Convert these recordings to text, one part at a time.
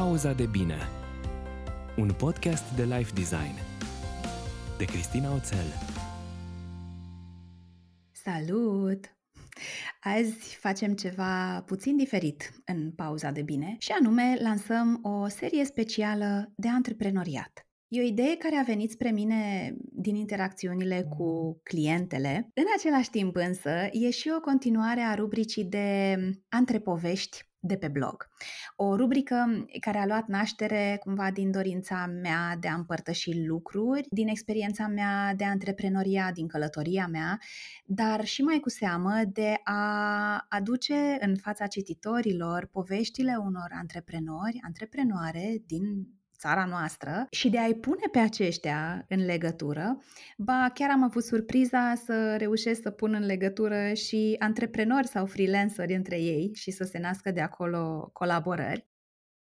Pauza de bine Un podcast de life design De Cristina Oțel Salut! Azi facem ceva puțin diferit în pauza de bine și anume lansăm o serie specială de antreprenoriat. E o idee care a venit spre mine din interacțiunile cu clientele. În același timp însă e și o continuare a rubricii de antrepovești de pe blog. O rubrică care a luat naștere cumva din dorința mea de a împărtăși lucruri, din experiența mea de antreprenoria, din călătoria mea, dar și mai cu seamă de a aduce în fața cititorilor poveștile unor antreprenori, antreprenoare din țara noastră și de a-i pune pe aceștia în legătură. Ba, chiar am avut surpriza să reușesc să pun în legătură și antreprenori sau freelanceri între ei și să se nască de acolo colaborări.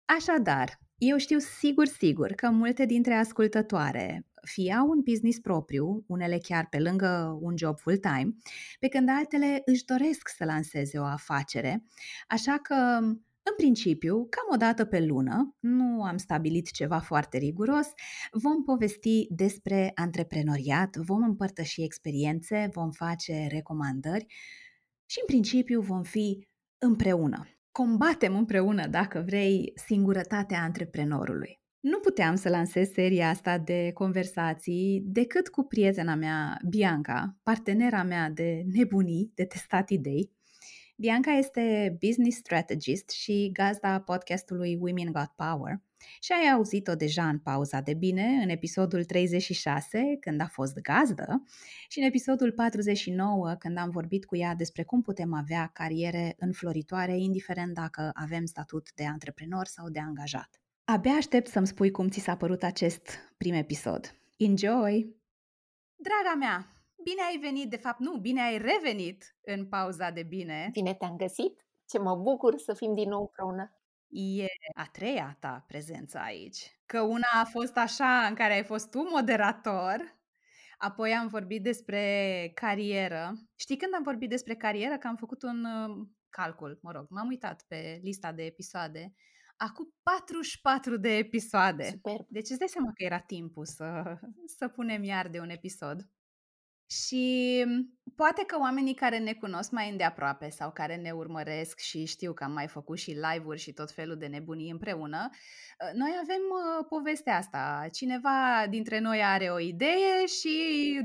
Așadar, eu știu sigur, sigur că multe dintre ascultătoare fie au un business propriu, unele chiar pe lângă un job full-time, pe când altele își doresc să lanseze o afacere, așa că în principiu, cam o dată pe lună, nu am stabilit ceva foarte riguros, vom povesti despre antreprenoriat, vom împărtăși experiențe, vom face recomandări și în principiu vom fi împreună. Combatem împreună, dacă vrei, singurătatea antreprenorului. Nu puteam să lansez seria asta de conversații decât cu prietena mea, Bianca, partenera mea de nebunii, de testat idei, Bianca este business strategist și gazda podcastului Women Got Power și ai auzit-o deja în pauza de bine, în episodul 36, când a fost gazdă, și în episodul 49, când am vorbit cu ea despre cum putem avea cariere înfloritoare, indiferent dacă avem statut de antreprenor sau de angajat. Abia aștept să-mi spui cum ți s-a părut acest prim episod. Enjoy! Draga mea, Bine ai venit, de fapt nu, bine ai revenit în pauza de bine. Bine te-am găsit, ce mă bucur să fim din nou împreună. E a treia ta prezență aici. Că una a fost așa, în care ai fost tu moderator, apoi am vorbit despre carieră. Știi când am vorbit despre carieră? Că am făcut un uh, calcul, mă rog, m-am uitat pe lista de episoade. Acum 44 de episoade. Super. Deci îți dai seama că era timpul să, să punem iar de un episod. Și poate că oamenii care ne cunosc mai îndeaproape sau care ne urmăresc și știu că am mai făcut și live-uri și tot felul de nebunii împreună, ă, noi avem uh, povestea asta. Cineva dintre noi are o idee și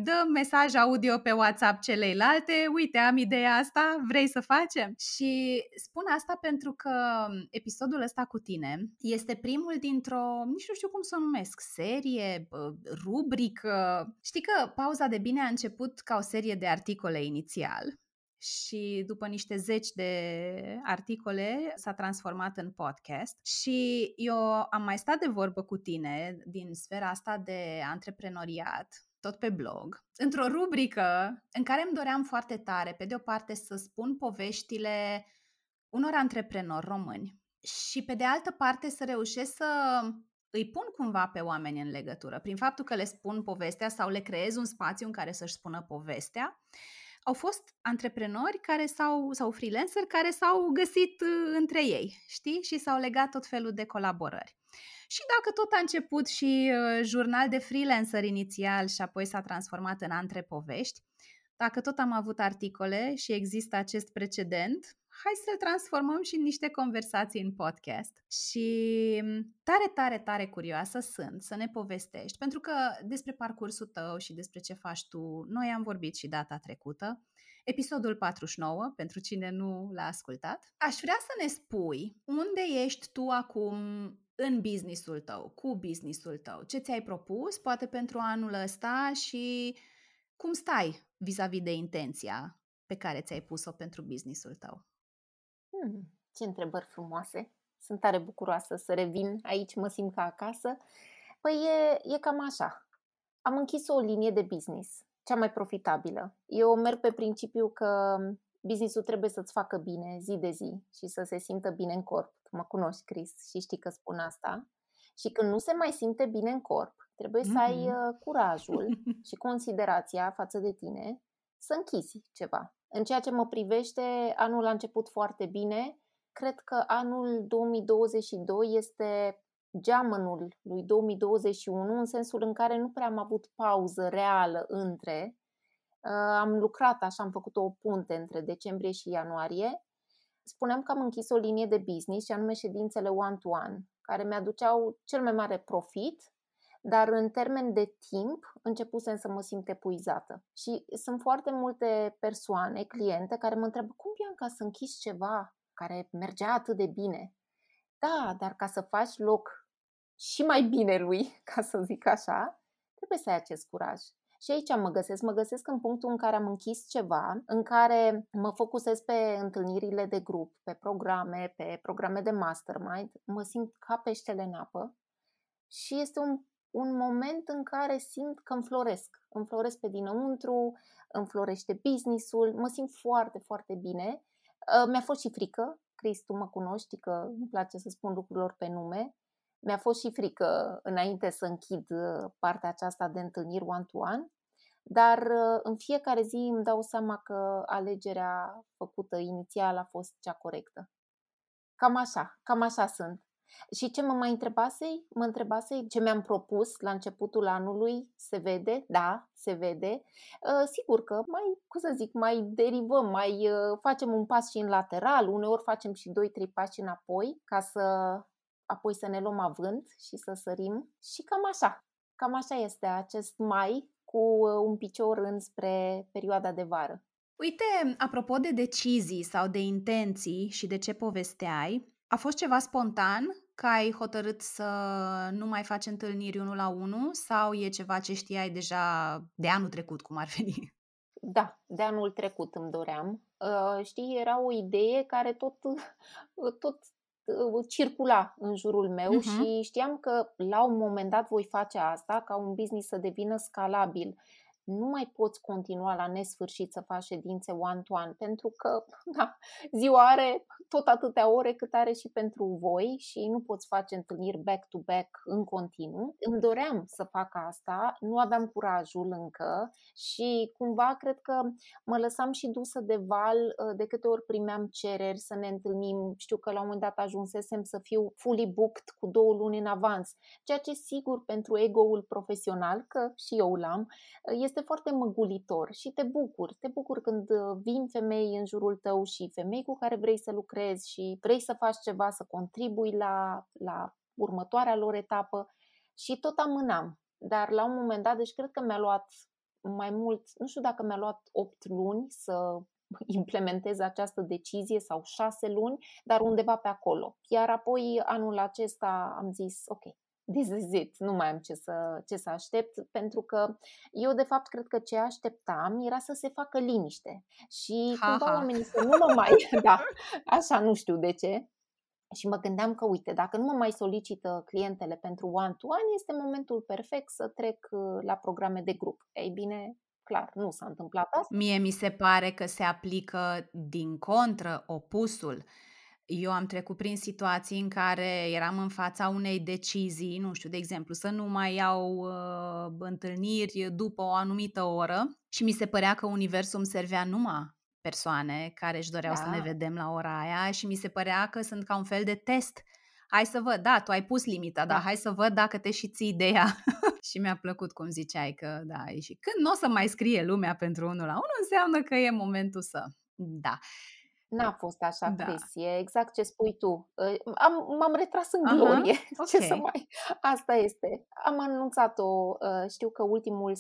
dă mesaj audio pe WhatsApp celeilalte, uite, am ideea asta, vrei să facem? Și spun asta pentru că episodul ăsta cu tine este primul dintr-o, nici nu știu cum să o numesc, serie, rubrică. Știi că pauza de bine a început ca o serie de articole inițial și după niște zeci de articole s-a transformat în podcast și eu am mai stat de vorbă cu tine din sfera asta de antreprenoriat tot pe blog, într-o rubrică în care îmi doream foarte tare, pe de o parte, să spun poveștile unor antreprenori români și pe de altă parte să reușesc să îi pun cumva pe oameni în legătură, prin faptul că le spun povestea sau le creez un spațiu în care să-și spună povestea au fost antreprenori care s-au, sau freelanceri care s-au găsit uh, între ei, știi? Și s-au legat tot felul de colaborări. Și dacă tot a început și uh, jurnal de freelancer inițial și apoi s-a transformat în antrepovești, dacă tot am avut articole și există acest precedent, hai să-l transformăm și în niște conversații în podcast. Și mm, tare, tare, tare curioasă sunt să ne povestești, pentru că despre parcursul tău și despre ce faci tu, noi am vorbit și data trecută, episodul 49, pentru cine nu l-a ascultat. Aș vrea să ne spui unde ești tu acum în businessul tău, cu businessul tău, ce ți-ai propus, poate pentru anul ăsta și cum stai vis-a-vis de intenția pe care ți-ai pus-o pentru businessul tău. Hmm, ce întrebări frumoase! Sunt tare bucuroasă să revin aici, mă simt ca acasă. Păi e, e cam așa. Am închis o linie de business, cea mai profitabilă. Eu merg pe principiu că businessul trebuie să-ți facă bine zi de zi și să se simtă bine în corp. Mă cunoști, Chris, și știi că spun asta. Și când nu se mai simte bine în corp, trebuie mm-hmm. să ai mm-hmm. uh, curajul și considerația față de tine să închizi ceva. În ceea ce mă privește, anul a început foarte bine, cred că anul 2022 este geamănul lui 2021 în sensul în care nu prea am avut pauză reală între. Am lucrat așa, am făcut o punte între decembrie și ianuarie. Spuneam că am închis o linie de business și anume ședințele one-to-one, care mi-aduceau cel mai mare profit dar în termen de timp începusem să mă simt epuizată. Și sunt foarte multe persoane, cliente, care mă întreabă cum Bianca să închizi ceva care mergea atât de bine? Da, dar ca să faci loc și mai bine lui, ca să zic așa, trebuie să ai acest curaj. Și aici mă găsesc. Mă găsesc în punctul în care am închis ceva, în care mă focusez pe întâlnirile de grup, pe programe, pe programe de mastermind. Mă simt ca peștele în apă și este un un moment în care simt că înfloresc. Înfloresc pe dinăuntru, înflorește businessul, mă simt foarte, foarte bine. Uh, mi-a fost și frică, Cris, tu mă cunoști că îmi place să spun lucrurilor pe nume. Mi-a fost și frică înainte să închid uh, partea aceasta de întâlniri one-to-one, dar uh, în fiecare zi îmi dau seama că alegerea făcută inițial a fost cea corectă. Cam așa, cam așa sunt. Și ce mă mai întrebasei? Mă întrebasei ce mi-am propus la începutul anului, se vede, da, se vede. Uh, sigur că mai, cum să zic, mai derivăm, mai uh, facem un pas și în lateral, uneori facem și 2-3 pași înapoi ca să apoi să ne luăm avânt și să sărim și cam așa. Cam așa este acest mai cu uh, un picior înspre perioada de vară. Uite, apropo de decizii sau de intenții și de ce povesteai, a fost ceva spontan că ai hotărât să nu mai faci întâlniri unul la unul sau e ceva ce știai deja de anul trecut, cum ar veni? Da, de anul trecut îmi doream. Uh, știi, era o idee care tot, tot uh, circula în jurul meu uh-huh. și știam că la un moment dat voi face asta ca un business să devină scalabil nu mai poți continua la nesfârșit să faci ședințe one-to-one, pentru că da, ziua are tot atâtea ore cât are și pentru voi și nu poți face întâlniri back-to-back în continuu. Îmi doream să fac asta, nu aveam curajul încă și cumva cred că mă lăsam și dusă de val uh, de câte ori primeam cereri să ne întâlnim. Știu că la un moment dat ajunsesem să fiu fully booked cu două luni în avans, ceea ce sigur pentru ego-ul profesional, că și eu l-am, este este foarte măgulitor și te bucur. Te bucur când uh, vin femei în jurul tău și femei cu care vrei să lucrezi și vrei să faci ceva, să contribui la, la următoarea lor etapă și tot amânam. Dar la un moment dat, deci cred că mi-a luat mai mult, nu știu dacă mi-a luat 8 luni să implementez această decizie sau 6 luni, dar undeva pe acolo. Iar apoi anul acesta am zis, ok, this is it, nu mai am ce să, ce să aștept, pentru că eu de fapt cred că ce așteptam era să se facă liniște și ha, cumva ha. oamenii să nu mă mai, da, așa nu știu de ce, și mă gândeam că, uite, dacă nu mă mai solicită clientele pentru one-to-one, este momentul perfect să trec uh, la programe de grup. Ei bine, clar, nu s-a întâmplat asta. Mie mi se pare că se aplică din contră opusul eu am trecut prin situații în care eram în fața unei decizii, nu știu, de exemplu, să nu mai iau uh, întâlniri după o anumită oră și mi se părea că universul îmi servea numai persoane care își doreau da. să ne da. vedem la ora aia și mi se părea că sunt ca un fel de test. Hai să văd, da, tu ai pus limita, da. dar hai să văd dacă te și ții ideea. și mi-a plăcut cum ziceai că, da, și când nu o să mai scrie lumea pentru unul la unul, înseamnă că e momentul să. Da. N-a fost așa, da. Chris, e exact ce spui tu. Ă, am, m-am retras în glorie, Aha, ce okay. să mai... Asta este. Am anunțat-o, ă, știu că ultimul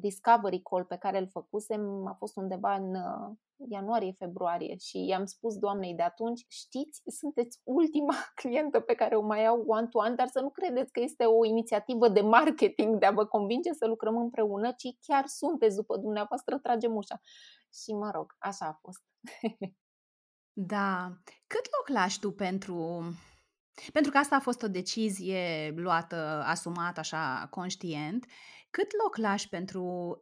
Discovery Call pe care îl făcusem a fost undeva în ă, ianuarie-februarie și i-am spus doamnei de atunci, știți, sunteți ultima clientă pe care o mai iau one-to-one, dar să nu credeți că este o inițiativă de marketing de a vă convinge să lucrăm împreună, ci chiar sunteți după dumneavoastră, tragem ușa. Și mă rog, așa a fost. Da. Cât loc lași tu pentru pentru că asta a fost o decizie luată, asumată așa conștient, cât loc lași pentru,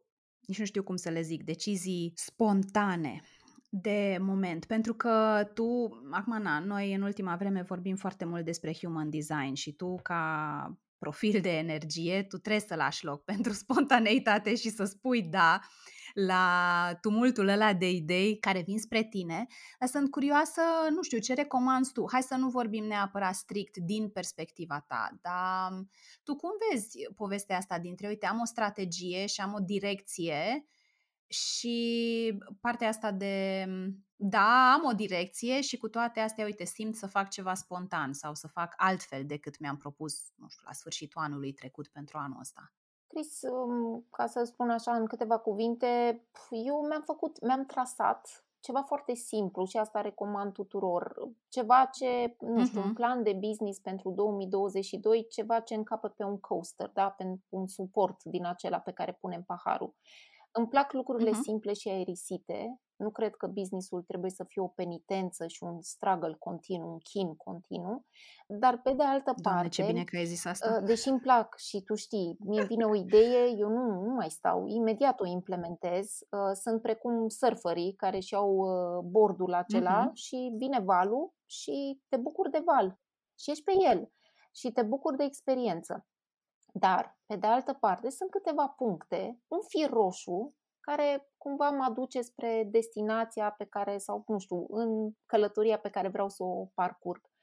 nici nu știu cum să le zic, decizii spontane de moment? Pentru că tu, acum na, noi în ultima vreme vorbim foarte mult despre human design și tu ca profil de energie, tu trebuie să lași loc pentru spontaneitate și să spui da la tumultul ăla de idei care vin spre tine, dar sunt curioasă, nu știu, ce recomanzi tu? Hai să nu vorbim neapărat strict din perspectiva ta, dar tu cum vezi povestea asta dintre, uite, am o strategie și am o direcție și partea asta de, da, am o direcție și cu toate astea, uite, simt să fac ceva spontan sau să fac altfel decât mi-am propus, nu știu, la sfârșitul anului trecut pentru anul ăsta. Cris, um, ca să spun așa în câteva cuvinte, eu mi-am făcut, mi-am trasat ceva foarte simplu și asta recomand tuturor. Ceva ce, nu știu, uh-huh. un plan de business pentru 2022, ceva ce încapă pe un coaster, da? pe un suport din acela pe care punem paharul. Îmi plac lucrurile uh-huh. simple și aerisite. Nu cred că businessul trebuie să fie o penitență și un struggle continuu, un chin continuu. Dar pe de altă Doamne, parte, ce bine că ai zis asta. Uh, deși îmi plac și tu știi, mie vine o idee, eu nu, nu mai stau, imediat o implementez. Uh, sunt precum surferii care și-au uh, bordul acela uh-huh. și vine valul și te bucuri de val și ești pe el și te bucuri de experiență. Dar, pe de altă parte, sunt câteva puncte, un fir roșu, care cumva mă aduce spre destinația pe care, sau nu știu, în călătoria pe care vreau să o parcurg.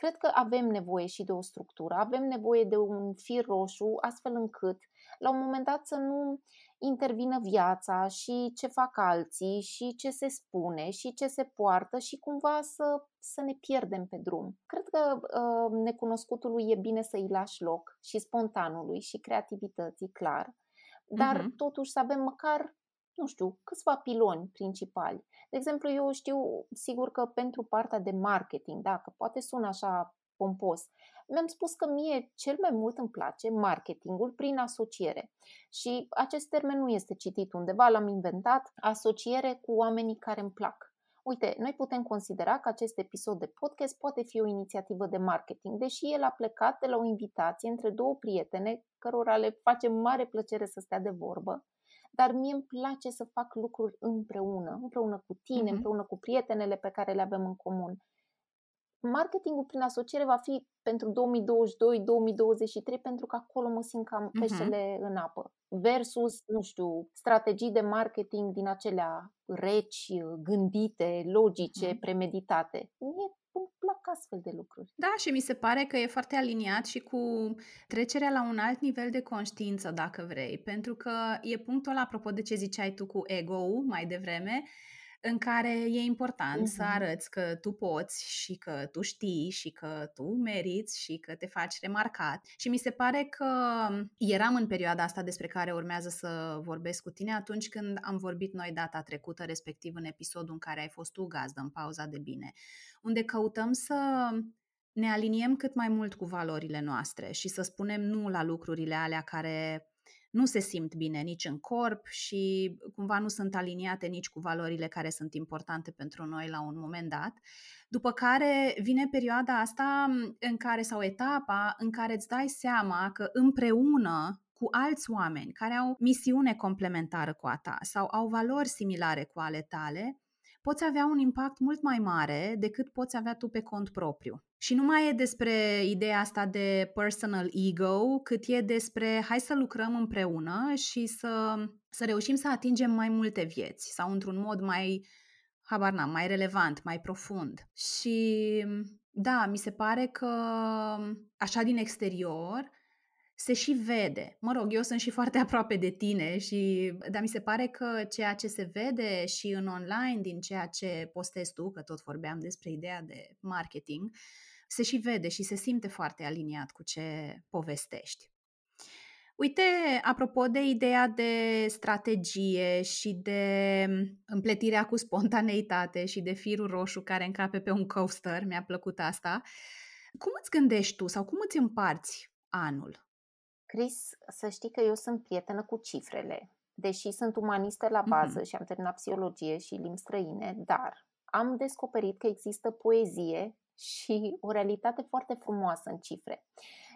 Cred că avem nevoie și de o structură, avem nevoie de un fir roșu, astfel încât la un moment dat să nu intervină viața și ce fac alții și ce se spune și ce se poartă și cumva să, să ne pierdem pe drum. Cred că uh, necunoscutului e bine să îi lași loc și spontanului și creativității, clar, dar uh-huh. totuși să avem măcar nu știu, câțiva piloni principali. De exemplu, eu știu sigur că pentru partea de marketing, dacă poate sună așa pompos, mi-am spus că mie cel mai mult îmi place marketingul prin asociere. Și acest termen nu este citit undeva, l-am inventat, asociere cu oamenii care îmi plac. Uite, noi putem considera că acest episod de podcast poate fi o inițiativă de marketing, deși el a plecat de la o invitație între două prietene cărora le face mare plăcere să stea de vorbă, dar mie îmi place să fac lucruri împreună, împreună cu tine, uh-huh. împreună cu prietenele pe care le avem în comun marketingul prin asociere va fi pentru 2022-2023 pentru că acolo mă simt cam peștele uh-huh. în apă. Versus, nu știu, strategii de marketing din acelea reci, gândite, logice, uh-huh. premeditate. Mie îmi plac astfel de lucruri. Da, și mi se pare că e foarte aliniat și cu trecerea la un alt nivel de conștiință, dacă vrei. Pentru că e punctul ăla, apropo de ce ziceai tu cu ego mai devreme, în care e important uh-huh. să arăți că tu poți și că tu știi și că tu meriți și că te faci remarcat. Și mi se pare că eram în perioada asta despre care urmează să vorbesc cu tine atunci când am vorbit noi data trecută, respectiv în episodul în care ai fost tu gazdă în pauza de bine, unde căutăm să ne aliniem cât mai mult cu valorile noastre și să spunem nu la lucrurile alea care nu se simt bine nici în corp și cumva nu sunt aliniate nici cu valorile care sunt importante pentru noi la un moment dat. După care vine perioada asta în care, sau etapa în care îți dai seama că împreună cu alți oameni care au misiune complementară cu a ta sau au valori similare cu ale tale, poți avea un impact mult mai mare decât poți avea tu pe cont propriu. Și nu mai e despre ideea asta de personal ego, cât e despre hai să lucrăm împreună și să, să reușim să atingem mai multe vieți sau într-un mod mai, habar n-am, mai relevant, mai profund. Și da, mi se pare că așa din exterior se și vede. Mă rog, eu sunt și foarte aproape de tine, și, dar mi se pare că ceea ce se vede și în online, din ceea ce postezi tu, că tot vorbeam despre ideea de marketing, se și vede și se simte foarte aliniat cu ce povestești. Uite, apropo de ideea de strategie și de împletirea cu spontaneitate și de firul roșu care încape pe un coaster, mi-a plăcut asta, cum îți gândești tu sau cum îți împarți anul? Chris, să știi că eu sunt prietenă cu cifrele. Deși sunt umanistă la bază mm-hmm. și am terminat psihologie și limbi străine, dar am descoperit că există poezie și o realitate foarte frumoasă în cifre.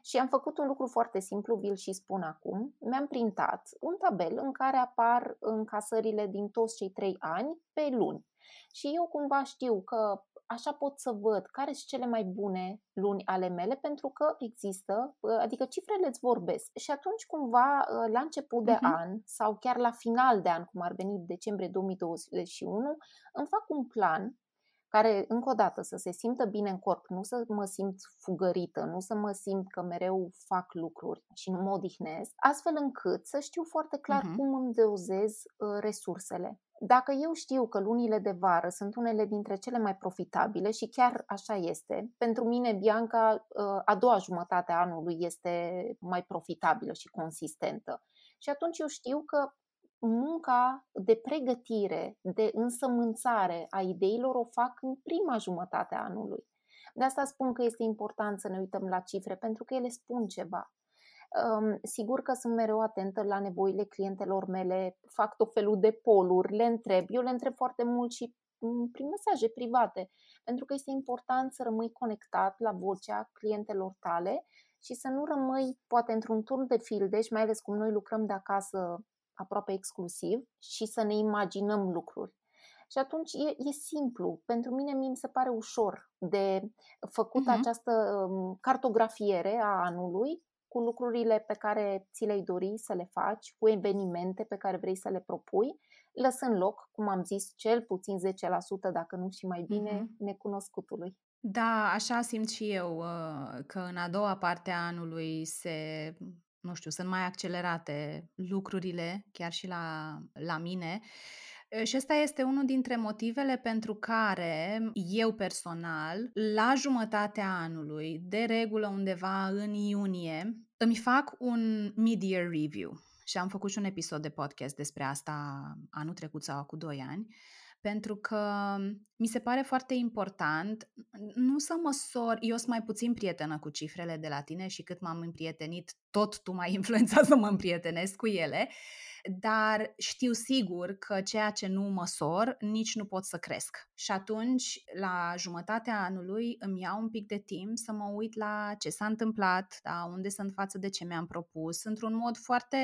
Și am făcut un lucru foarte simplu, vi-l și spun acum. Mi-am printat un tabel în care apar încasările din toți cei trei ani pe luni. Și eu cumva știu că așa pot să văd care sunt cele mai bune luni ale mele, pentru că există, adică cifrele îți vorbesc. Și atunci, cumva, la început de uh-huh. an sau chiar la final de an, cum ar veni decembrie 2021, îmi fac un plan care, încă o dată, să se simtă bine în corp, nu să mă simt fugărită, nu să mă simt că mereu fac lucruri și nu mă odihnesc, astfel încât să știu foarte clar uh-huh. cum îmi dozez uh, resursele. Dacă eu știu că lunile de vară sunt unele dintre cele mai profitabile și chiar așa este, pentru mine, Bianca, uh, a doua jumătate a anului este mai profitabilă și consistentă. Și atunci eu știu că munca de pregătire, de însămânțare a ideilor o fac în prima jumătate a anului. De asta spun că este important să ne uităm la cifre, pentru că ele spun ceva. Um, sigur că sunt mereu atentă la nevoile clientelor mele, fac tot felul de poluri, le întreb. Eu le întreb foarte mult și mm, prin mesaje private, pentru că este important să rămâi conectat la vocea clientelor tale și să nu rămâi poate într-un turn de fildeș și mai ales cum noi lucrăm de acasă aproape exclusiv și să ne imaginăm lucruri. Și atunci e, e simplu. Pentru mine mi se pare ușor de făcut uh-huh. această um, cartografiere a anului cu lucrurile pe care ți le-ai dori să le faci, cu evenimente pe care vrei să le propui, lăsând loc, cum am zis, cel puțin 10%, dacă nu și mai bine, uh-huh. necunoscutului. Da, așa simt și eu uh, că în a doua parte a anului se nu știu, sunt mai accelerate lucrurile, chiar și la, la mine. Și ăsta este unul dintre motivele pentru care eu personal, la jumătatea anului, de regulă undeva în iunie, îmi fac un mid-year review. Și am făcut și un episod de podcast despre asta anul trecut sau cu doi ani pentru că mi se pare foarte important nu să măsor, eu sunt mai puțin prietenă cu cifrele de la tine și cât m-am împrietenit, tot tu m-ai influențat să mă împrietenesc cu ele, dar știu sigur că ceea ce nu măsor, nici nu pot să cresc. Și atunci, la jumătatea anului, îmi iau un pic de timp să mă uit la ce s-a întâmplat, da, unde sunt față de ce mi-am propus, într-un mod foarte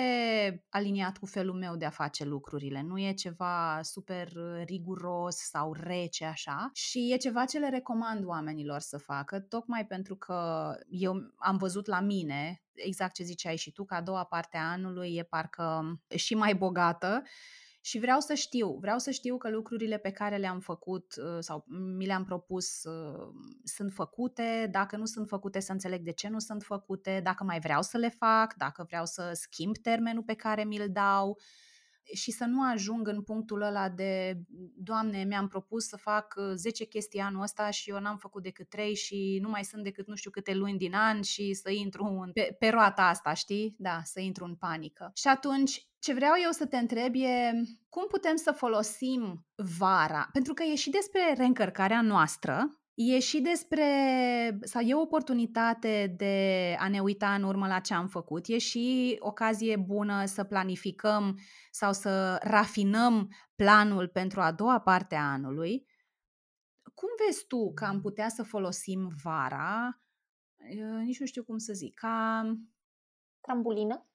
aliniat cu felul meu de a face lucrurile. Nu e ceva super riguros sau rece așa și e ceva ce le recomand oamenilor să facă, tocmai pentru că eu am văzut la mine exact ce ziceai și tu, că a doua parte a anului e parcă și mai bogată. Și vreau să știu, vreau să știu că lucrurile pe care le-am făcut uh, sau mi le-am propus uh, sunt făcute, dacă nu sunt făcute să înțeleg de ce nu sunt făcute, dacă mai vreau să le fac, dacă vreau să schimb termenul pe care mi-l dau, și să nu ajung în punctul ăla de Doamne, mi-am propus să fac 10 uh, chestii anul ăsta și eu n-am făcut decât 3 și nu mai sunt decât nu știu câte luni din an și să intru în, pe, pe roata asta, știi? Da, să intru în panică. Și atunci, ce vreau eu să te întreb e cum putem să folosim vara? Pentru că e și despre reîncărcarea noastră, E și despre, sau e o oportunitate de a ne uita în urmă la ce am făcut, e și ocazie bună să planificăm sau să rafinăm planul pentru a doua parte a anului. Cum vezi tu că am putea să folosim vara, nici nu știu cum să zic, ca... Trambulină?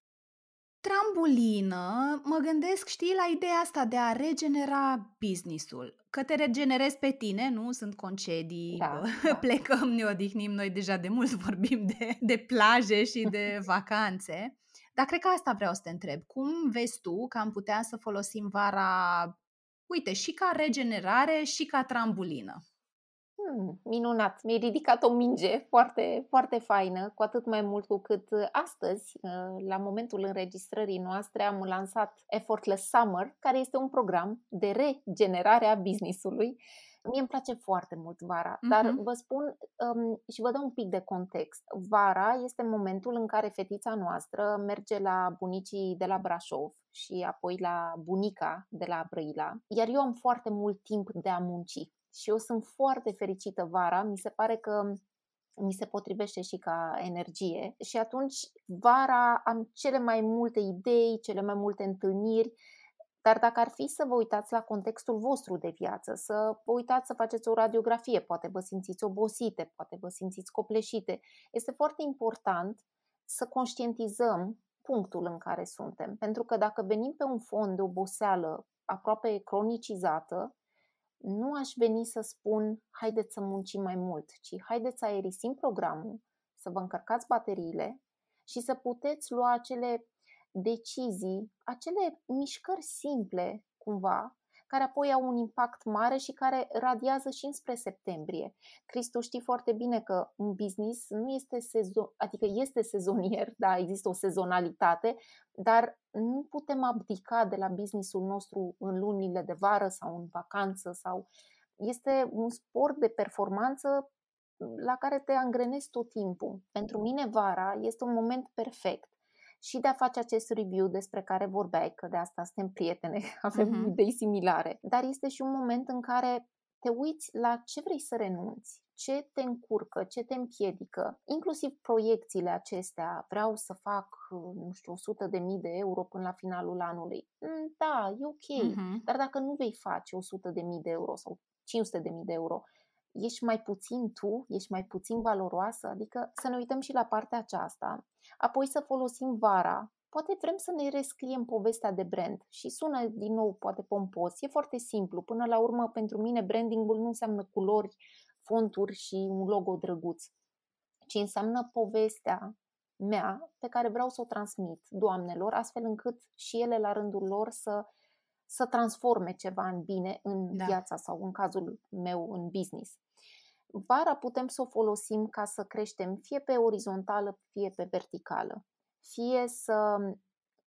Trambulină, mă gândesc, știi, la ideea asta de a regenera businessul că te regenerezi pe tine, nu? Sunt concedii, da, da. plecăm, ne odihnim, noi deja de mult vorbim de, de plaje și de vacanțe. Dar cred că asta vreau să te întreb. Cum vezi tu că am putea să folosim vara, uite, și ca regenerare și ca trambulină? Hmm, minunat, mi-ai ridicat o minge foarte, foarte faină, cu atât mai mult cu cât uh, astăzi, uh, la momentul înregistrării noastre, am lansat Effortless Summer, care este un program de regenerare a businessului. Mie îmi place foarte mult vara, uh-huh. dar vă spun um, și vă dau un pic de context. Vara este momentul în care fetița noastră merge la bunicii de la Brașov și apoi la bunica de la Brăila, iar eu am foarte mult timp de a munci și eu sunt foarte fericită vara. Mi se pare că mi se potrivește și ca energie și atunci vara am cele mai multe idei, cele mai multe întâlniri, dar dacă ar fi să vă uitați la contextul vostru de viață, să vă uitați să faceți o radiografie, poate vă simțiți obosite, poate vă simțiți copleșite, este foarte important să conștientizăm punctul în care suntem. Pentru că dacă venim pe un fond de oboseală aproape cronicizată, nu aș veni să spun haideți să muncim mai mult, ci haideți să aerisim programul, să vă încărcați bateriile și să puteți lua acele decizii, acele mișcări simple, cumva, care apoi au un impact mare și care radiază și înspre septembrie. Cristu știi foarte bine că un business nu este sezon, adică este sezonier, da, există o sezonalitate, dar nu putem abdica de la businessul nostru în lunile de vară sau în vacanță sau este un sport de performanță la care te angrenezi tot timpul. Pentru mine vara este un moment perfect și de a face acest review despre care vorbeai, că de asta suntem prietene, avem uh-huh. idei similare. Dar este și un moment în care te uiți la ce vrei să renunți, ce te încurcă, ce te împiedică, inclusiv proiecțiile acestea. Vreau să fac, nu știu, 100 de mii de euro până la finalul anului. Mm, da, e ok, uh-huh. dar dacă nu vei face 100 de mii de euro sau 500 de mii de euro, ești mai puțin tu, ești mai puțin valoroasă, adică să ne uităm și la partea aceasta, apoi să folosim vara, poate vrem să ne rescriem povestea de brand și sună din nou poate pompos, e foarte simplu, până la urmă pentru mine brandingul nu înseamnă culori, fonturi și un logo drăguț, ci înseamnă povestea mea pe care vreau să o transmit doamnelor, astfel încât și ele la rândul lor să să transforme ceva în bine în da. viața sau în cazul meu în business. Vara putem să o folosim ca să creștem fie pe orizontală, fie pe verticală. Fie să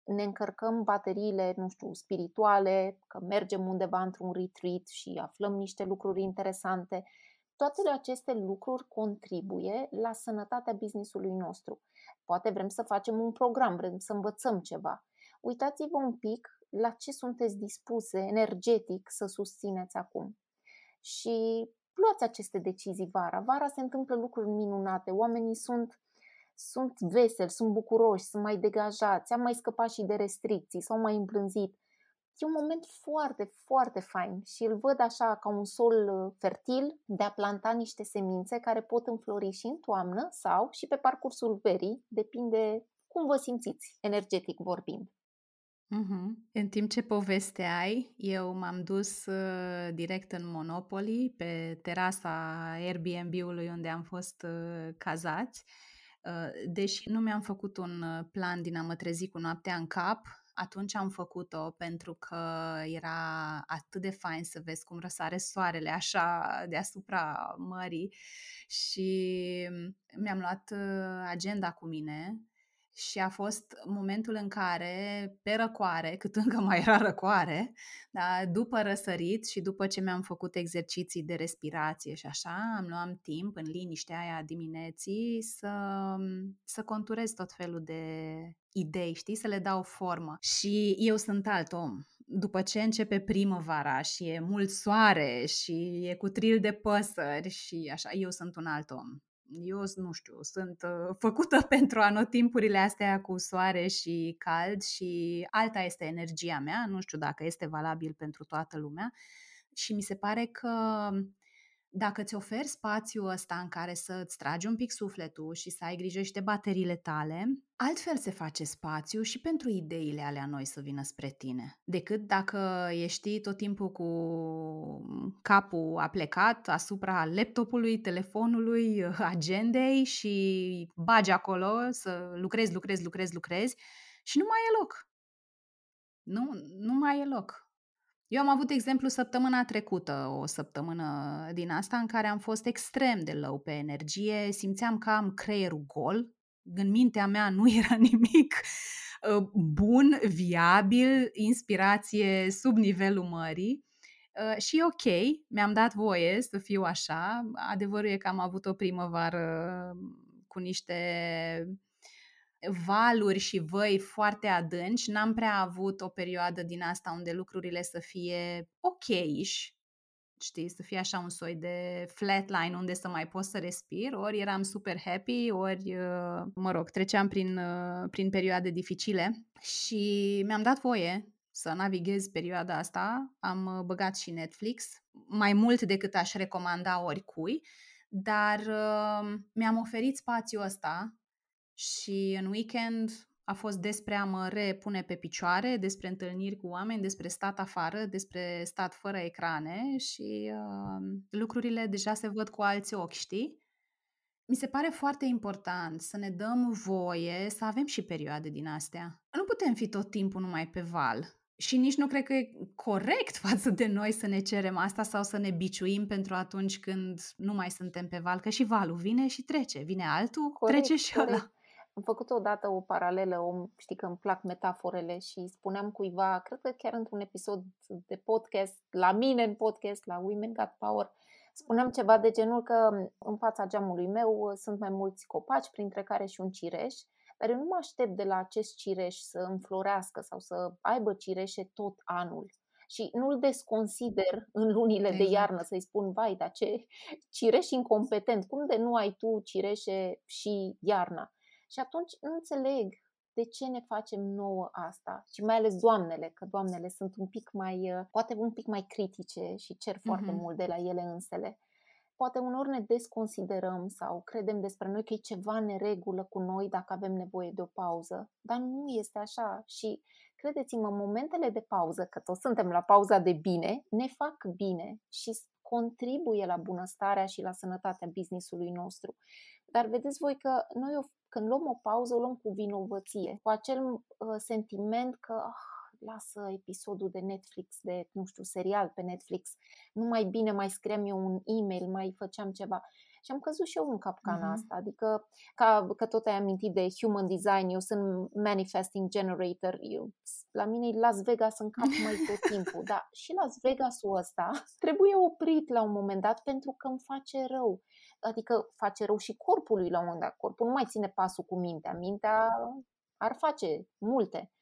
ne încărcăm bateriile, nu știu, spirituale, că mergem undeva într-un retreat și aflăm niște lucruri interesante. Toate aceste lucruri contribuie la sănătatea businessului nostru. Poate vrem să facem un program, vrem să învățăm ceva. Uitați-vă un pic la ce sunteți dispuse energetic să susțineți acum. Și luați aceste decizii vara. Vara se întâmplă lucruri minunate, oamenii sunt, sunt veseli, sunt bucuroși, sunt mai degajați, am mai scăpat și de restricții, s-au mai îmblânzit. E un moment foarte, foarte fain și îl văd așa ca un sol uh, fertil de a planta niște semințe care pot înflori și în toamnă sau și pe parcursul verii, depinde cum vă simțiți, energetic vorbind. Mm-hmm. În timp ce povesteai, eu m-am dus uh, direct în Monopoly, pe terasa Airbnb-ului unde am fost uh, cazați. Uh, deși nu mi-am făcut un uh, plan din a mă trezi cu noaptea în cap, atunci am făcut-o pentru că era atât de fain să vezi cum răsare soarele așa deasupra mării și mi-am luat uh, agenda cu mine și a fost momentul în care, pe răcoare, cât încă mai era răcoare, da, după răsărit și după ce mi-am făcut exerciții de respirație și așa, am luat timp în liniștea aia dimineții să, să conturez tot felul de idei, știi, să le dau formă. Și eu sunt alt om după ce începe primăvara și e mult soare și e cu tril de păsări și așa, eu sunt un alt om eu nu știu, sunt uh, făcută pentru anotimpurile astea cu soare și cald și alta este energia mea, nu știu dacă este valabil pentru toată lumea. Și mi se pare că dacă ți oferi spațiul ăsta în care să îți tragi un pic sufletul și să ai grijă și de bateriile tale, altfel se face spațiu și pentru ideile alea noi să vină spre tine, decât dacă ești tot timpul cu capul aplecat asupra laptopului, telefonului, agendei și bagi acolo să lucrezi, lucrezi, lucrezi, lucrezi și nu mai e loc. Nu, nu mai e loc. Eu am avut exemplu săptămâna trecută, o săptămână din asta, în care am fost extrem de low pe energie, simțeam că am creierul gol, în mintea mea nu era nimic uh, bun, viabil, inspirație sub nivelul mării. Uh, și ok, mi-am dat voie să fiu așa. Adevărul e că am avut o primăvară cu niște valuri și văi foarte adânci, n-am prea avut o perioadă din asta unde lucrurile să fie ok-ish, știi, să fie așa un soi de flatline unde să mai pot să respir, ori eram super happy, ori, uh, mă rog, treceam prin, uh, prin perioade dificile și mi-am dat voie să navighez perioada asta, am uh, băgat și Netflix, mai mult decât aș recomanda oricui, dar uh, mi-am oferit spațiul ăsta și în weekend a fost despre a mă repune pe picioare, despre întâlniri cu oameni, despre stat afară, despre stat fără ecrane și uh, lucrurile deja se văd cu alți ochi, știi? Mi se pare foarte important să ne dăm voie să avem și perioade din astea. Nu putem fi tot timpul numai pe val. Și nici nu cred că e corect față de noi să ne cerem asta sau să ne biciuim pentru atunci când nu mai suntem pe val, că și valul vine și trece. Vine altul, corect, trece și corect. ăla. Am făcut odată o paralelă, o, știi că îmi plac metaforele și spuneam cuiva, cred că chiar într-un episod de podcast, la mine în podcast, la Women Got Power, spuneam ceva de genul că în fața geamului meu sunt mai mulți copaci, printre care și un cireș, dar eu nu mă aștept de la acest cireș să înflorească sau să aibă cireșe tot anul. Și nu-l desconsider în lunile exact. de iarnă să-i spun, vai, dar ce cireș incompetent, cum de nu ai tu cireșe și iarna? Și atunci nu înțeleg de ce ne facem nouă asta și mai ales doamnele, că doamnele sunt un pic mai, uh, poate un pic mai critice și cer mm-hmm. foarte mult de la ele însele. Poate unor ne desconsiderăm sau credem despre noi că e ceva neregulă cu noi dacă avem nevoie de o pauză, dar nu este așa și credeți-mă, momentele de pauză, că toți suntem la pauza de bine, ne fac bine și contribuie la bunăstarea și la sănătatea businessului nostru. Dar vedeți voi că noi când luăm o pauză, o luăm cu vinovăție, cu acel uh, sentiment că ah, lasă episodul de Netflix, de, nu știu, serial pe Netflix, nu mai bine mai scriam eu un e-mail, mai făceam ceva. Și am căzut și eu în capcana uh-huh. asta, adică ca, că tot ai amintit de human design, eu sunt manifesting generator, eu, la mine Las Vegas în cap mai tot timpul, dar și Las Vegasul ăsta trebuie oprit la un moment dat pentru că îmi face rău adică face rău și corpului la un moment dat. Corpul nu mai ține pasul cu mintea. Mintea ar face multe.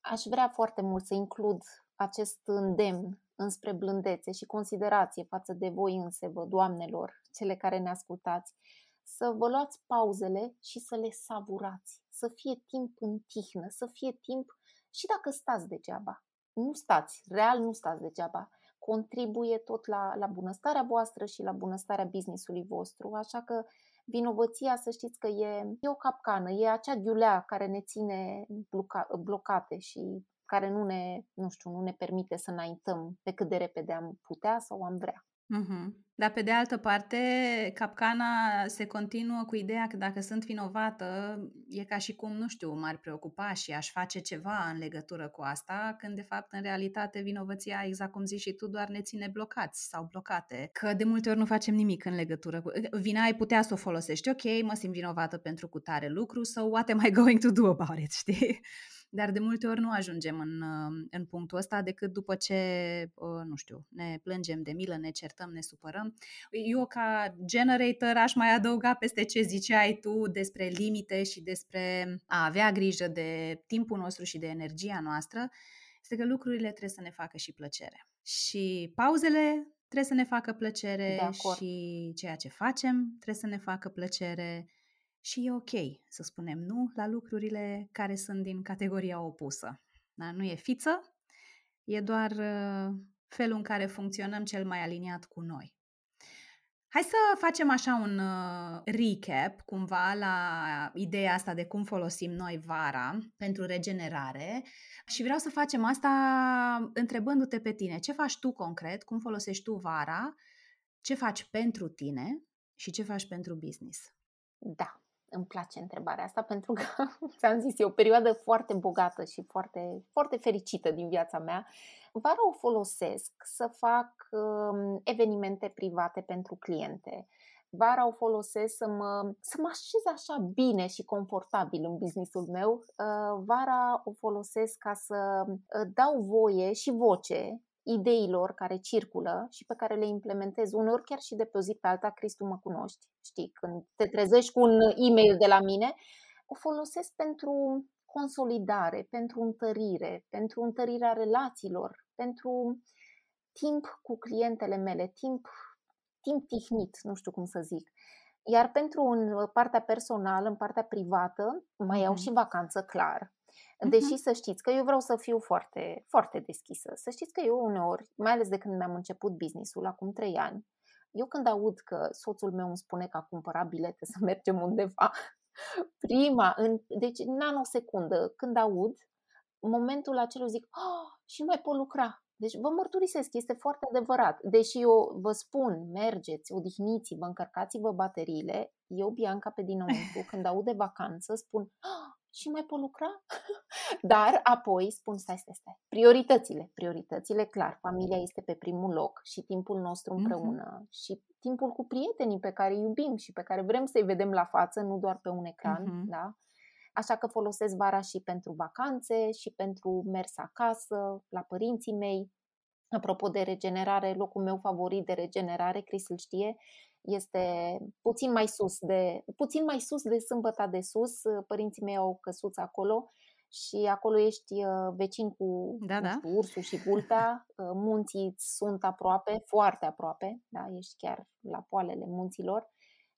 Aș vrea foarte mult să includ acest îndemn înspre blândețe și considerație față de voi însevă, doamnelor, cele care ne ascultați, să vă luați pauzele și să le savurați, să fie timp în tihnă, să fie timp și dacă stați degeaba. Nu stați, real nu stați degeaba contribuie tot la, la bunăstarea voastră și la bunăstarea businessului vostru. Așa că vinovăția, să știți că e, e o capcană, e acea ghiulea care ne ține bloca, blocate și care nu ne, nu știu, nu ne permite să înaintăm pe cât de repede am putea sau am vrea. Uh-huh. Dar pe de altă parte, capcana se continuă cu ideea că dacă sunt vinovată, e ca și cum, nu știu, m-ar preocupa și aș face ceva în legătură cu asta, când de fapt, în realitate, vinovăția, exact cum zici și tu, doar ne ține blocați sau blocate. Că de multe ori nu facem nimic în legătură cu... Vina ai putea să o folosești, ok, mă simt vinovată pentru cutare lucru, so what am I going to do about it, știi? Dar de multe ori nu ajungem în, uh, în punctul ăsta decât după ce, uh, nu știu, ne plângem de milă, ne certăm, ne supărăm. Eu ca generator aș mai adăuga peste ce ziceai tu despre limite și despre a avea grijă de timpul nostru și de energia noastră, este că lucrurile trebuie să ne facă și plăcere. Și pauzele trebuie să ne facă plăcere și ceea ce facem trebuie să ne facă plăcere și e ok să spunem nu la lucrurile care sunt din categoria opusă. Da? Nu e fiță, e doar uh, felul în care funcționăm cel mai aliniat cu noi. Hai să facem așa un uh, recap cumva la ideea asta de cum folosim noi vara pentru regenerare și vreau să facem asta întrebându-te pe tine. Ce faci tu concret? Cum folosești tu vara? Ce faci pentru tine și ce faci pentru business? Da, îmi place întrebarea asta pentru că, ți-am zis, e o perioadă foarte bogată și foarte, foarte fericită din viața mea. Vara o folosesc să fac um, evenimente private pentru cliente. Vara o folosesc să mă, să mă așez așa bine și confortabil în businessul meu. Uh, vara o folosesc ca să uh, dau voie și voce ideilor care circulă și pe care le implementez uneori chiar și de pe o zi pe alta, Cristu mă cunoști, știi, când te trezești cu un e-mail de la mine, o folosesc pentru consolidare, pentru întărire, pentru întărirea relațiilor, pentru timp cu clientele mele, timp, timp tihnit, nu știu cum să zic. Iar pentru în partea personală, în partea privată, mai iau și vacanță, clar. Deși să știți că eu vreau să fiu foarte, foarte deschisă. Să știți că eu uneori, mai ales de când mi-am început businessul acum trei ani, eu când aud că soțul meu îmi spune că a cumpărat bilete să mergem undeva, Prima, în, deci în nanosecundă, când aud, momentul acela zic, oh, și mai pot lucra. Deci vă mărturisesc, este foarte adevărat. Deși eu vă spun, mergeți, odihniți-vă, încărcați-vă bateriile, eu, Bianca, pe dinăuntru, când aud de vacanță, spun, oh, și mai pot lucra? Dar apoi spun, stai, stai, stai, prioritățile, prioritățile, clar, familia este pe primul loc și timpul nostru mhm. împreună uh-huh. și timpul cu prietenii pe care îi iubim și pe care vrem să-i vedem la față, nu doar pe un ecran, uh-huh. da? Așa că folosesc vara și pentru vacanțe și pentru mers acasă, la părinții mei. Apropo de regenerare, locul meu favorit de regenerare, Chris îl știe, este puțin mai sus de, puțin mai sus de Sâmbăta de Sus. Părinții mei au căsuț acolo și acolo ești uh, vecin cu da, da. Știu, ursul și vulpea. Uh, munții sunt aproape, foarte aproape, da? ești chiar la poalele munților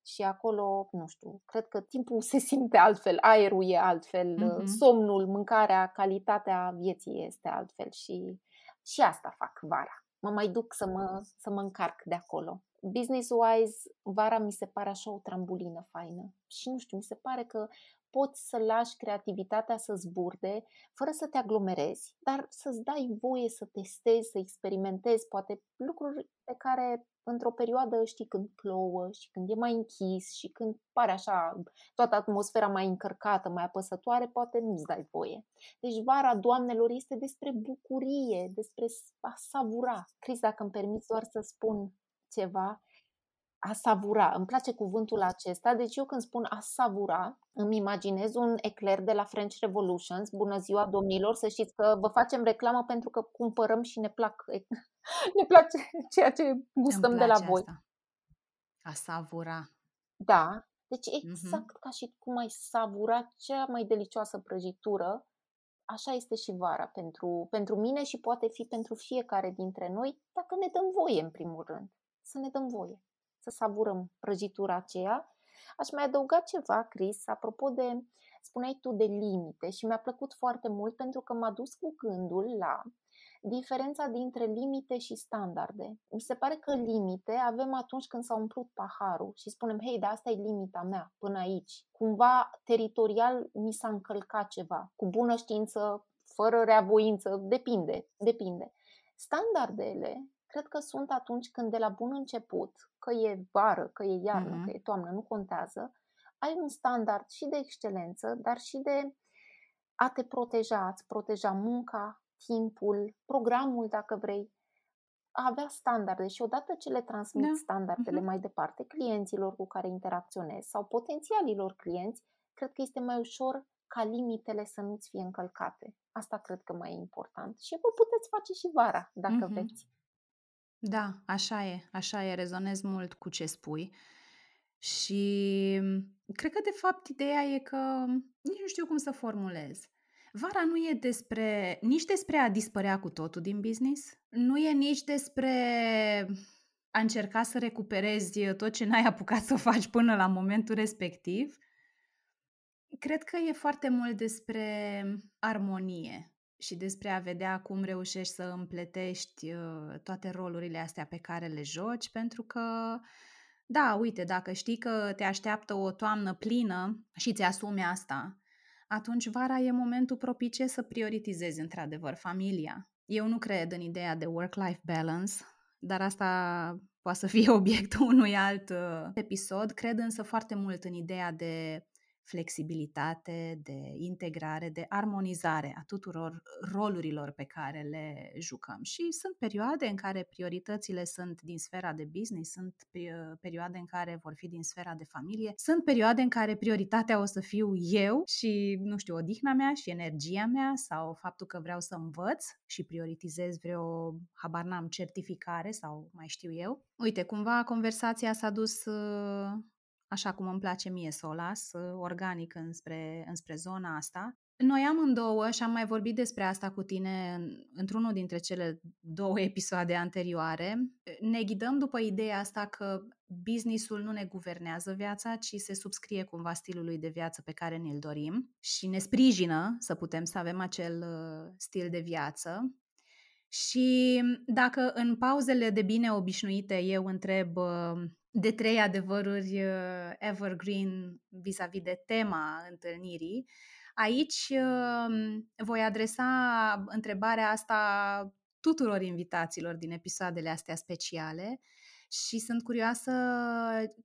și acolo, nu știu, cred că timpul se simte altfel, aerul e altfel, uh-huh. somnul, mâncarea, calitatea vieții este altfel și, și asta fac vara. Mă mai duc să mă, să mă încarc de acolo business-wise, vara mi se pare așa o trambulină faină. Și nu știu, mi se pare că poți să lași creativitatea să zburde fără să te aglomerezi, dar să-ți dai voie să testezi, să experimentezi poate lucruri pe care într-o perioadă știi când plouă și când e mai închis și când pare așa toată atmosfera mai încărcată, mai apăsătoare, poate nu-ți dai voie. Deci vara, doamnelor, este despre bucurie, despre a savura. Cris, dacă îmi permiți doar să spun ceva, a savura. Îmi place cuvântul acesta, deci eu când spun a savura, îmi imaginez un ecler de la French Revolutions. Bună ziua, domnilor, să știți că vă facem reclamă pentru că cumpărăm și ne plac ne place ceea ce gustăm de la voi. Asta. A savura. Da, deci mhm. exact uh-huh. ca și cum ai savura cea mai delicioasă prăjitură, așa este și vara pentru, pentru mine și poate fi pentru fiecare dintre noi, dacă ne dăm voie în primul rând să ne dăm voie, să savurăm prăjitura aceea. Aș mai adăuga ceva, Chris, apropo de, spuneai tu de limite și mi-a plăcut foarte mult pentru că m-a dus cu gândul la diferența dintre limite și standarde. Mi se pare că limite avem atunci când s-a umplut paharul și spunem, hei, dar asta e limita mea până aici. Cumva teritorial mi s-a încălcat ceva, cu bună știință, fără reavoință, depinde, depinde. Standardele cred că sunt atunci când de la bun început, că e vară, că e iarnă, uh-huh. că e toamnă, nu contează, ai un standard și de excelență, dar și de a te proteja, a-ți proteja munca, timpul, programul, dacă vrei, a avea standarde și odată ce le transmit da. standardele uh-huh. mai departe clienților cu care interacționezi sau potențialilor clienți, cred că este mai ușor ca limitele să nu-ți fie încălcate. Asta cred că mai e important. Și vă puteți face și vara, dacă uh-huh. vreți. Da, așa e, așa e, rezonez mult cu ce spui. Și cred că, de fapt, ideea e că nici nu știu cum să formulez. Vara nu e despre, nici despre a dispărea cu totul din business, nu e nici despre a încerca să recuperezi tot ce n-ai apucat să faci până la momentul respectiv. Cred că e foarte mult despre armonie, și despre a vedea cum reușești să împletești uh, toate rolurile astea pe care le joci, pentru că, da, uite, dacă știi că te așteaptă o toamnă plină și ți asumi asta, atunci vara e momentul propice să prioritizezi într-adevăr familia. Eu nu cred în ideea de work-life balance, dar asta poate să fie obiectul unui alt uh, episod. Cred însă foarte mult în ideea de flexibilitate, de integrare, de armonizare a tuturor rolurilor pe care le jucăm. Și sunt perioade în care prioritățile sunt din sfera de business, sunt perioade în care vor fi din sfera de familie, sunt perioade în care prioritatea o să fiu eu și, nu știu, odihna mea și energia mea sau faptul că vreau să învăț și prioritizez vreo, habar n-am, certificare sau mai știu eu. Uite, cumva conversația s-a dus așa cum îmi place mie să o las, organic înspre, înspre zona asta. Noi amândouă, și am mai vorbit despre asta cu tine într-unul dintre cele două episoade anterioare, ne ghidăm după ideea asta că businessul nu ne guvernează viața, ci se subscrie cumva stilului de viață pe care ne-l dorim și ne sprijină să putem să avem acel uh, stil de viață. Și dacă în pauzele de bine obișnuite eu întreb uh, de trei adevăruri uh, evergreen vis-a-vis de tema întâlnirii. Aici uh, voi adresa întrebarea asta tuturor invitaților din episoadele astea speciale și sunt curioasă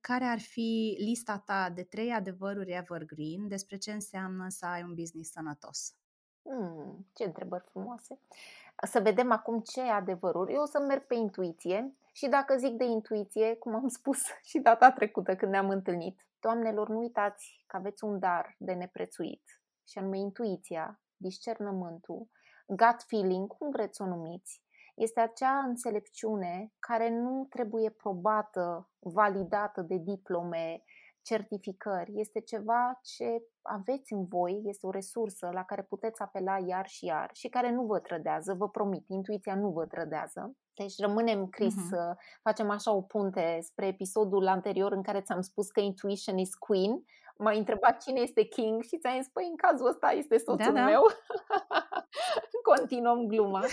care ar fi lista ta de trei adevăruri evergreen despre ce înseamnă să ai un business sănătos. Hmm, ce întrebări frumoase! Să vedem acum ce adevăruri. Eu o să merg pe intuiție și dacă zic de intuiție, cum am spus și data trecută când ne-am întâlnit, doamnelor, nu uitați că aveți un dar de neprețuit și anume intuiția, discernământul, gut feeling, cum vreți să o numiți, este acea înțelepciune care nu trebuie probată, validată de diplome, certificări. Este ceva ce aveți în voi, este o resursă la care puteți apela iar și iar și care nu vă trădează, vă promit, intuiția nu vă trădează. Deci rămânem, Chris, uh-huh. să facem așa o punte spre episodul anterior în care ți-am spus că intuition is queen. M-a întrebat cine este king și ți-am zis, păi în cazul ăsta este soțul da, da. meu. Continuăm gluma.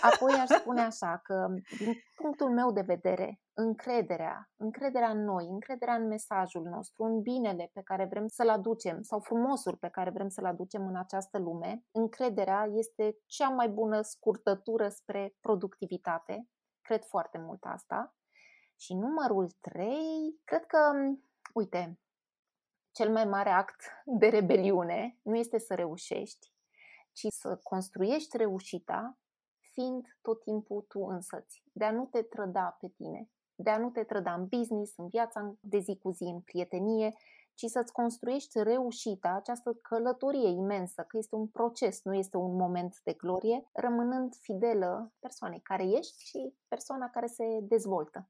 Apoi aș spune așa că, din punctul meu de vedere, încrederea, încrederea în noi, încrederea în mesajul nostru, în binele pe care vrem să-l aducem sau frumosul pe care vrem să-l aducem în această lume, încrederea este cea mai bună scurtătură spre productivitate. Cred foarte mult asta. Și numărul 3, cred că, uite, cel mai mare act de rebeliune nu este să reușești, ci să construiești reușita fiind tot timpul tu însăți, de a nu te trăda pe tine, de a nu te trăda în business, în viața de zi cu zi, în prietenie, ci să-ți construiești reușita, această călătorie imensă, că este un proces, nu este un moment de glorie, rămânând fidelă persoanei care ești și persoana care se dezvoltă.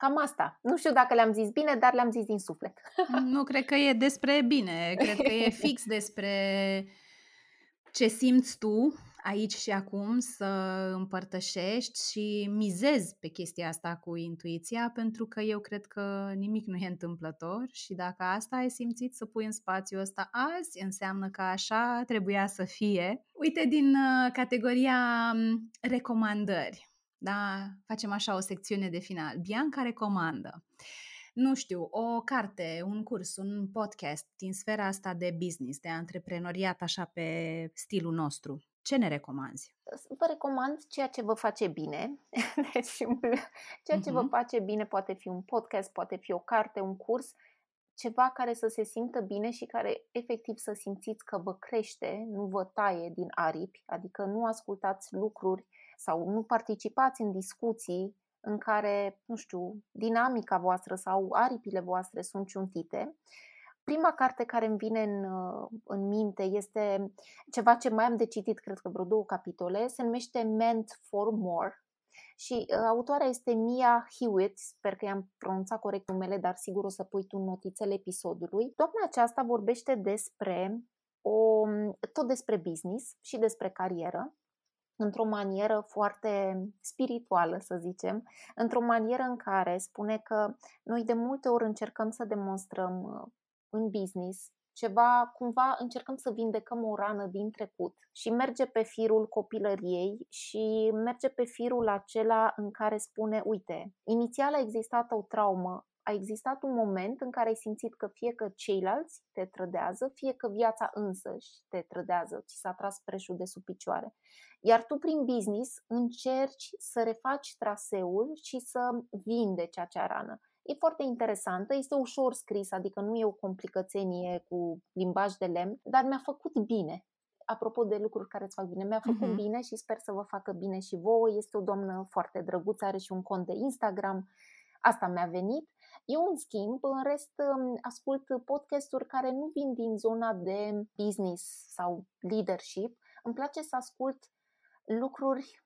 Cam asta. Nu știu dacă le-am zis bine, dar le-am zis din suflet. Nu cred că e despre bine, cred că e fix despre ce simți tu aici și acum să împărtășești și mizezi pe chestia asta cu intuiția, pentru că eu cred că nimic nu e întâmplător și dacă asta ai simțit să pui în spațiul ăsta azi, înseamnă că așa trebuia să fie. Uite, din uh, categoria um, recomandări, da? facem așa o secțiune de final. Bianca recomandă nu știu, o carte, un curs, un podcast din sfera asta de business, de antreprenoriat, așa pe stilul nostru. Ce ne recomanzi? Vă recomand ceea ce vă face bine. Deci, ceea ce uh-huh. vă face bine poate fi un podcast, poate fi o carte, un curs, ceva care să se simtă bine și care efectiv să simțiți că vă crește, nu vă taie din aripi, adică nu ascultați lucruri sau nu participați în discuții în care, nu știu, dinamica voastră sau aripile voastre sunt ciuntite. Prima carte care îmi vine în, uh, în minte este ceva ce mai am de citit, cred că vreo două capitole, se numește Meant for More și uh, autoarea este Mia Hewitt, sper că i-am pronunțat corect numele, dar sigur o să pui tu notițele episodului. Doamna aceasta vorbește despre o, tot despre business și despre carieră într-o manieră foarte spirituală, să zicem, într-o manieră în care spune că noi de multe ori încercăm să demonstrăm uh, în business ceva, cumva încercăm să vindecăm o rană din trecut și merge pe firul copilăriei și merge pe firul acela în care spune, uite, inițial a existat o traumă a existat un moment în care ai simțit că fie că ceilalți te trădează, fie că viața însăși te trădează, ți s-a tras preșul de sub picioare. Iar tu prin business încerci să refaci traseul și să vindeci acea rană. E foarte interesantă, este ușor scris, adică nu e o complicățenie cu limbaj de lemn, dar mi-a făcut bine. Apropo de lucruri care îți fac bine, mi-a făcut uh-huh. bine și sper să vă facă bine și vouă. Este o doamnă foarte drăguță, are și un cont de Instagram. Asta mi-a venit. Eu, în schimb, în rest, um, ascult podcasturi care nu vin din zona de business sau leadership. Îmi place să ascult lucruri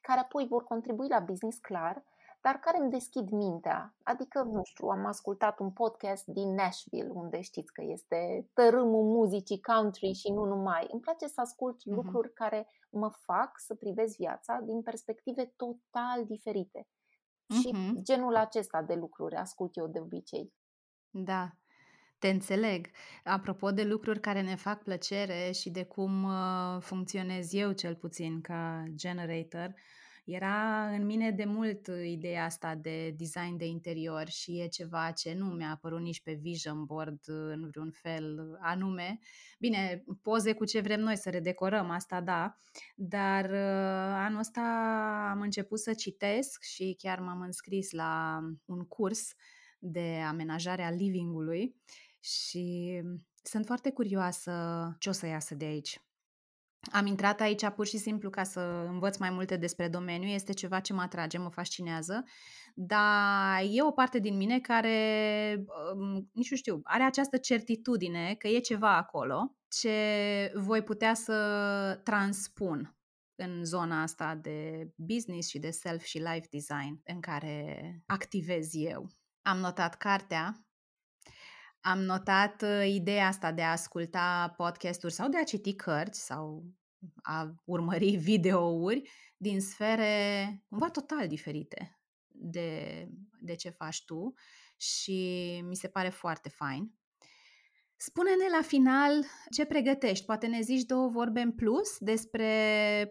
care apoi vor contribui la business clar, dar care îmi deschid mintea. Adică, nu știu, am ascultat un podcast din Nashville, unde știți că este tărâmul muzicii country și nu numai. Îmi place să ascult uh-huh. lucruri care mă fac să privesc viața din perspective total diferite. Și uh-huh. genul acesta de lucruri ascult eu de obicei. Da, te înțeleg. Apropo de lucruri care ne fac plăcere și de cum uh, funcționez eu cel puțin ca generator, Era în mine de mult ideea asta de design de interior și e ceva ce nu mi-a apărut nici pe vision board în vreun fel anume. Bine, poze cu ce vrem noi să redecorăm, asta da, dar uh, anul ăsta am început să citesc și chiar m-am înscris la un curs de amenajare a livingului și sunt foarte curioasă ce o să iasă de aici. Am intrat aici pur și simplu ca să învăț mai multe despre domeniu, este ceva ce mă atrage, mă fascinează, dar e o parte din mine care, um, nici nu știu, are această certitudine că e ceva acolo ce voi putea să transpun în zona asta de business și de self și life design în care activez eu. Am notat cartea am notat uh, ideea asta de a asculta podcasturi sau de a citi cărți sau a urmări videouri din sfere cumva total diferite de, de ce faci tu și mi se pare foarte fain. Spune-ne la final ce pregătești. Poate ne zici două vorbe în plus despre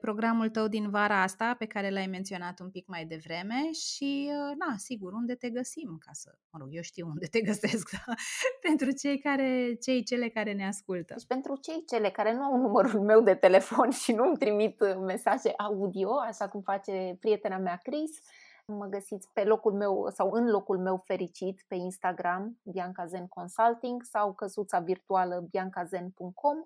programul tău din vara asta, pe care l-ai menționat un pic mai devreme și, uh, na, sigur, unde te găsim, ca să, mă rog, eu știu unde te găsesc, da? pentru cei, care, cei cele care ne ascultă. Deci pentru cei cele care nu au numărul meu de telefon și nu îmi trimit uh, mesaje audio, așa cum face prietena mea Chris, Mă găsiți pe locul meu sau în locul meu fericit pe Instagram, Bianca Zen Consulting sau căsuța virtuală biancazen.com.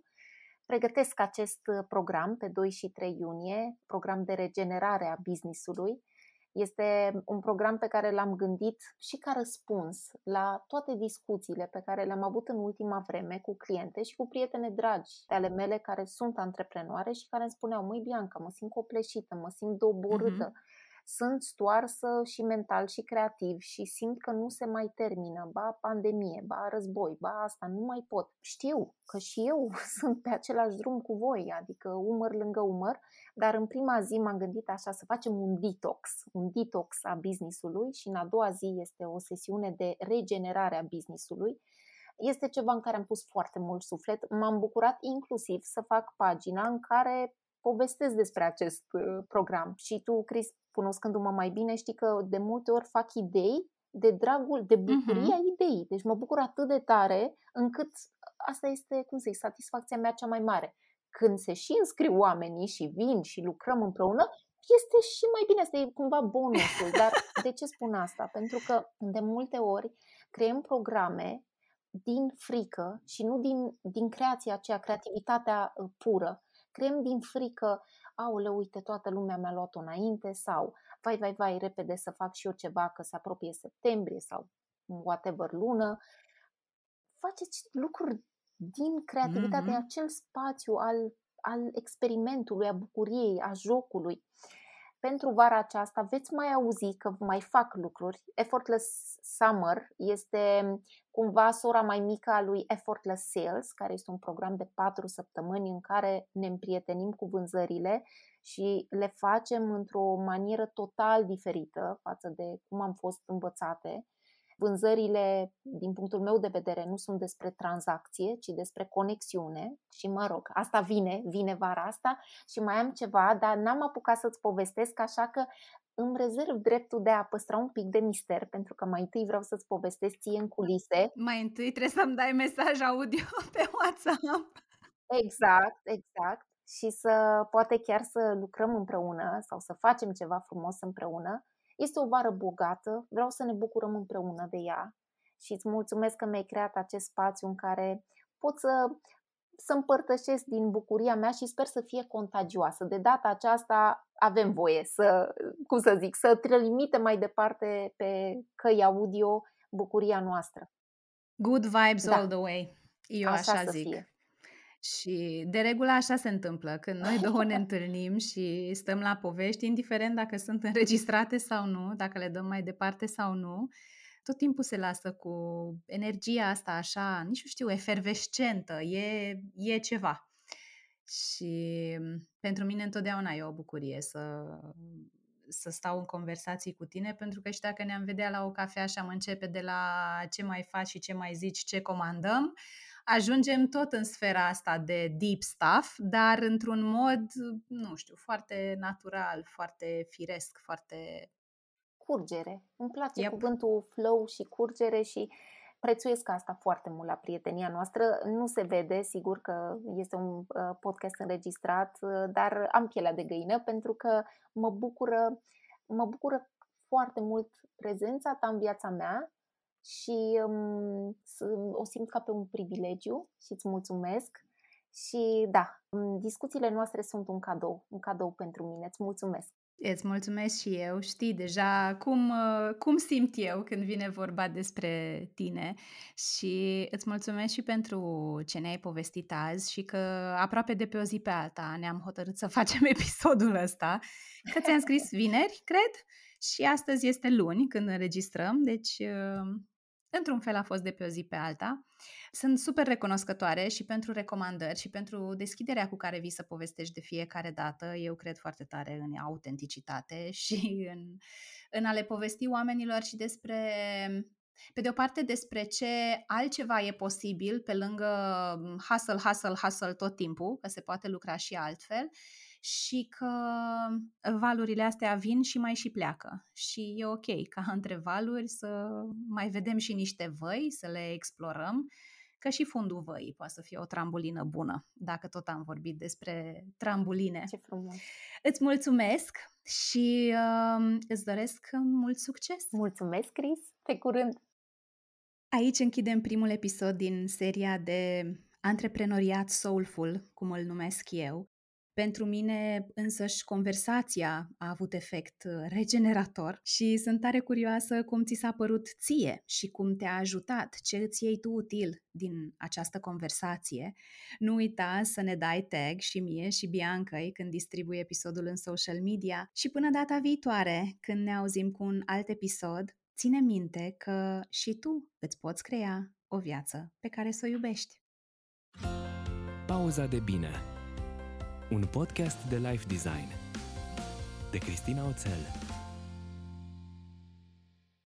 Pregătesc acest program pe 2 și 3 iunie, program de regenerare a businessului. Este un program pe care l-am gândit și ca răspuns la toate discuțiile pe care le-am avut în ultima vreme cu cliente și cu prietene dragi ale mele care sunt antreprenoare și care îmi spuneau, măi Bianca, mă simt copleșită, mă simt doborâtă. Uh-huh sunt stoarsă și mental și creativ și simt că nu se mai termină, ba pandemie, ba război, ba asta, nu mai pot. Știu că și eu sunt pe același drum cu voi, adică umăr lângă umăr, dar în prima zi m-am gândit așa să facem un detox, un detox a businessului și în a doua zi este o sesiune de regenerare a businessului este ceva în care am pus foarte mult suflet. M-am bucurat inclusiv să fac pagina în care povestesc despre acest uh, program. Și tu, Cris, cunoscându-mă mai bine, știi că de multe ori fac idei de dragul, de bucuria uh-huh. ideii. Deci mă bucur atât de tare încât asta este, cum să zic, satisfacția mea cea mai mare. Când se și înscriu oamenii și vin și lucrăm împreună, este și mai bine, este cumva bonusul. Dar de ce spun asta? Pentru că de multe ori creăm programe din frică și nu din, din creația aceea, creativitatea uh, pură creăm din frică, aule, uite, toată lumea mi-a luat-o înainte sau vai, vai, vai, repede să fac și eu ceva că se apropie septembrie sau whatever lună. Faceți lucruri din creativitate, mm-hmm. acel spațiu al, al experimentului, a bucuriei, a jocului. Pentru vara aceasta veți mai auzi că mai fac lucruri. Effortless Summer este cumva sora mai mică a lui Effortless Sales, care este un program de patru săptămâni în care ne împrietenim cu vânzările și le facem într-o manieră total diferită față de cum am fost învățate. Vânzările, din punctul meu de vedere, nu sunt despre tranzacție, ci despre conexiune și mă rog, asta vine, vine vara asta și mai am ceva, dar n-am apucat să-ți povestesc, așa că îmi rezerv dreptul de a păstra un pic de mister, pentru că mai întâi vreau să-ți povestesc ție în culise. Mai întâi trebuie să-mi dai mesaj audio pe WhatsApp. Exact, exact. Și să poate chiar să lucrăm împreună sau să facem ceva frumos împreună. Este o vară bogată, vreau să ne bucurăm împreună de ea și îți mulțumesc că mi-ai creat acest spațiu în care pot să să împărtășesc din bucuria mea și sper să fie contagioasă. De data aceasta avem voie să, cum să zic, să trimite mai departe pe căi audio bucuria noastră. Good vibes da. all the way. Eu așa, așa zic. Fie. Și de regulă așa se întâmplă, când noi două ne întâlnim și stăm la povești, indiferent dacă sunt înregistrate sau nu, dacă le dăm mai departe sau nu, tot timpul se lasă cu energia asta așa, nici nu știu, efervescentă, e, e ceva. Și pentru mine întotdeauna e o bucurie să, să stau în conversații cu tine, pentru că și dacă ne-am vedea la o cafea și am începe de la ce mai faci și ce mai zici, ce comandăm, ajungem tot în sfera asta de deep stuff, dar într-un mod, nu știu, foarte natural, foarte firesc, foarte... Curgere. Îmi place Yep. cuvântul flow și curgere și prețuiesc asta foarte mult la prietenia noastră. Nu se vede, sigur că este un uh, podcast înregistrat, uh, dar am pielea de găină pentru că mă bucură, mă bucură foarte mult prezența ta în viața mea și um, s- o simt ca pe un privilegiu și îți mulțumesc. Și da, m, discuțiile noastre sunt un cadou, un cadou pentru mine. Îți mulțumesc. Îți mulțumesc și eu, știi deja cum, uh, cum simt eu când vine vorba despre tine și îți mulțumesc și pentru ce ne-ai povestit azi și că aproape de pe o zi pe alta ne-am hotărât să facem episodul ăsta, că ți-am scris vineri, cred, și astăzi este luni când înregistrăm, deci uh, într-un fel a fost de pe o zi pe alta. Sunt super recunoscătoare și pentru recomandări și pentru deschiderea cu care vii să povestești de fiecare dată. Eu cred foarte tare în autenticitate și în, în a le povesti oamenilor și despre, pe de o parte, despre ce altceva e posibil pe lângă hustle, hustle, hustle tot timpul, că se poate lucra și altfel și că valurile astea vin și mai și pleacă. Și e ok ca între valuri să mai vedem și niște văi, să le explorăm, că și fundul văii poate să fie o trambulină bună, dacă tot am vorbit despre trambuline. Ce frumos! Îți mulțumesc și uh, îți doresc mult succes! Mulțumesc, Cris! Pe curând! Aici închidem primul episod din seria de antreprenoriat soulful, cum îl numesc eu. Pentru mine însăși conversația a avut efect uh, regenerator și sunt tare curioasă cum ți s-a părut ție și cum te-a ajutat, ce îți iei tu util din această conversație. Nu uita să ne dai tag și mie și Biancăi când distribui episodul în social media și până data viitoare, când ne auzim cu un alt episod, ține minte că și tu îți poți crea o viață pe care să o iubești. Pauza de bine Un podcast de life design. De Cristina Oțel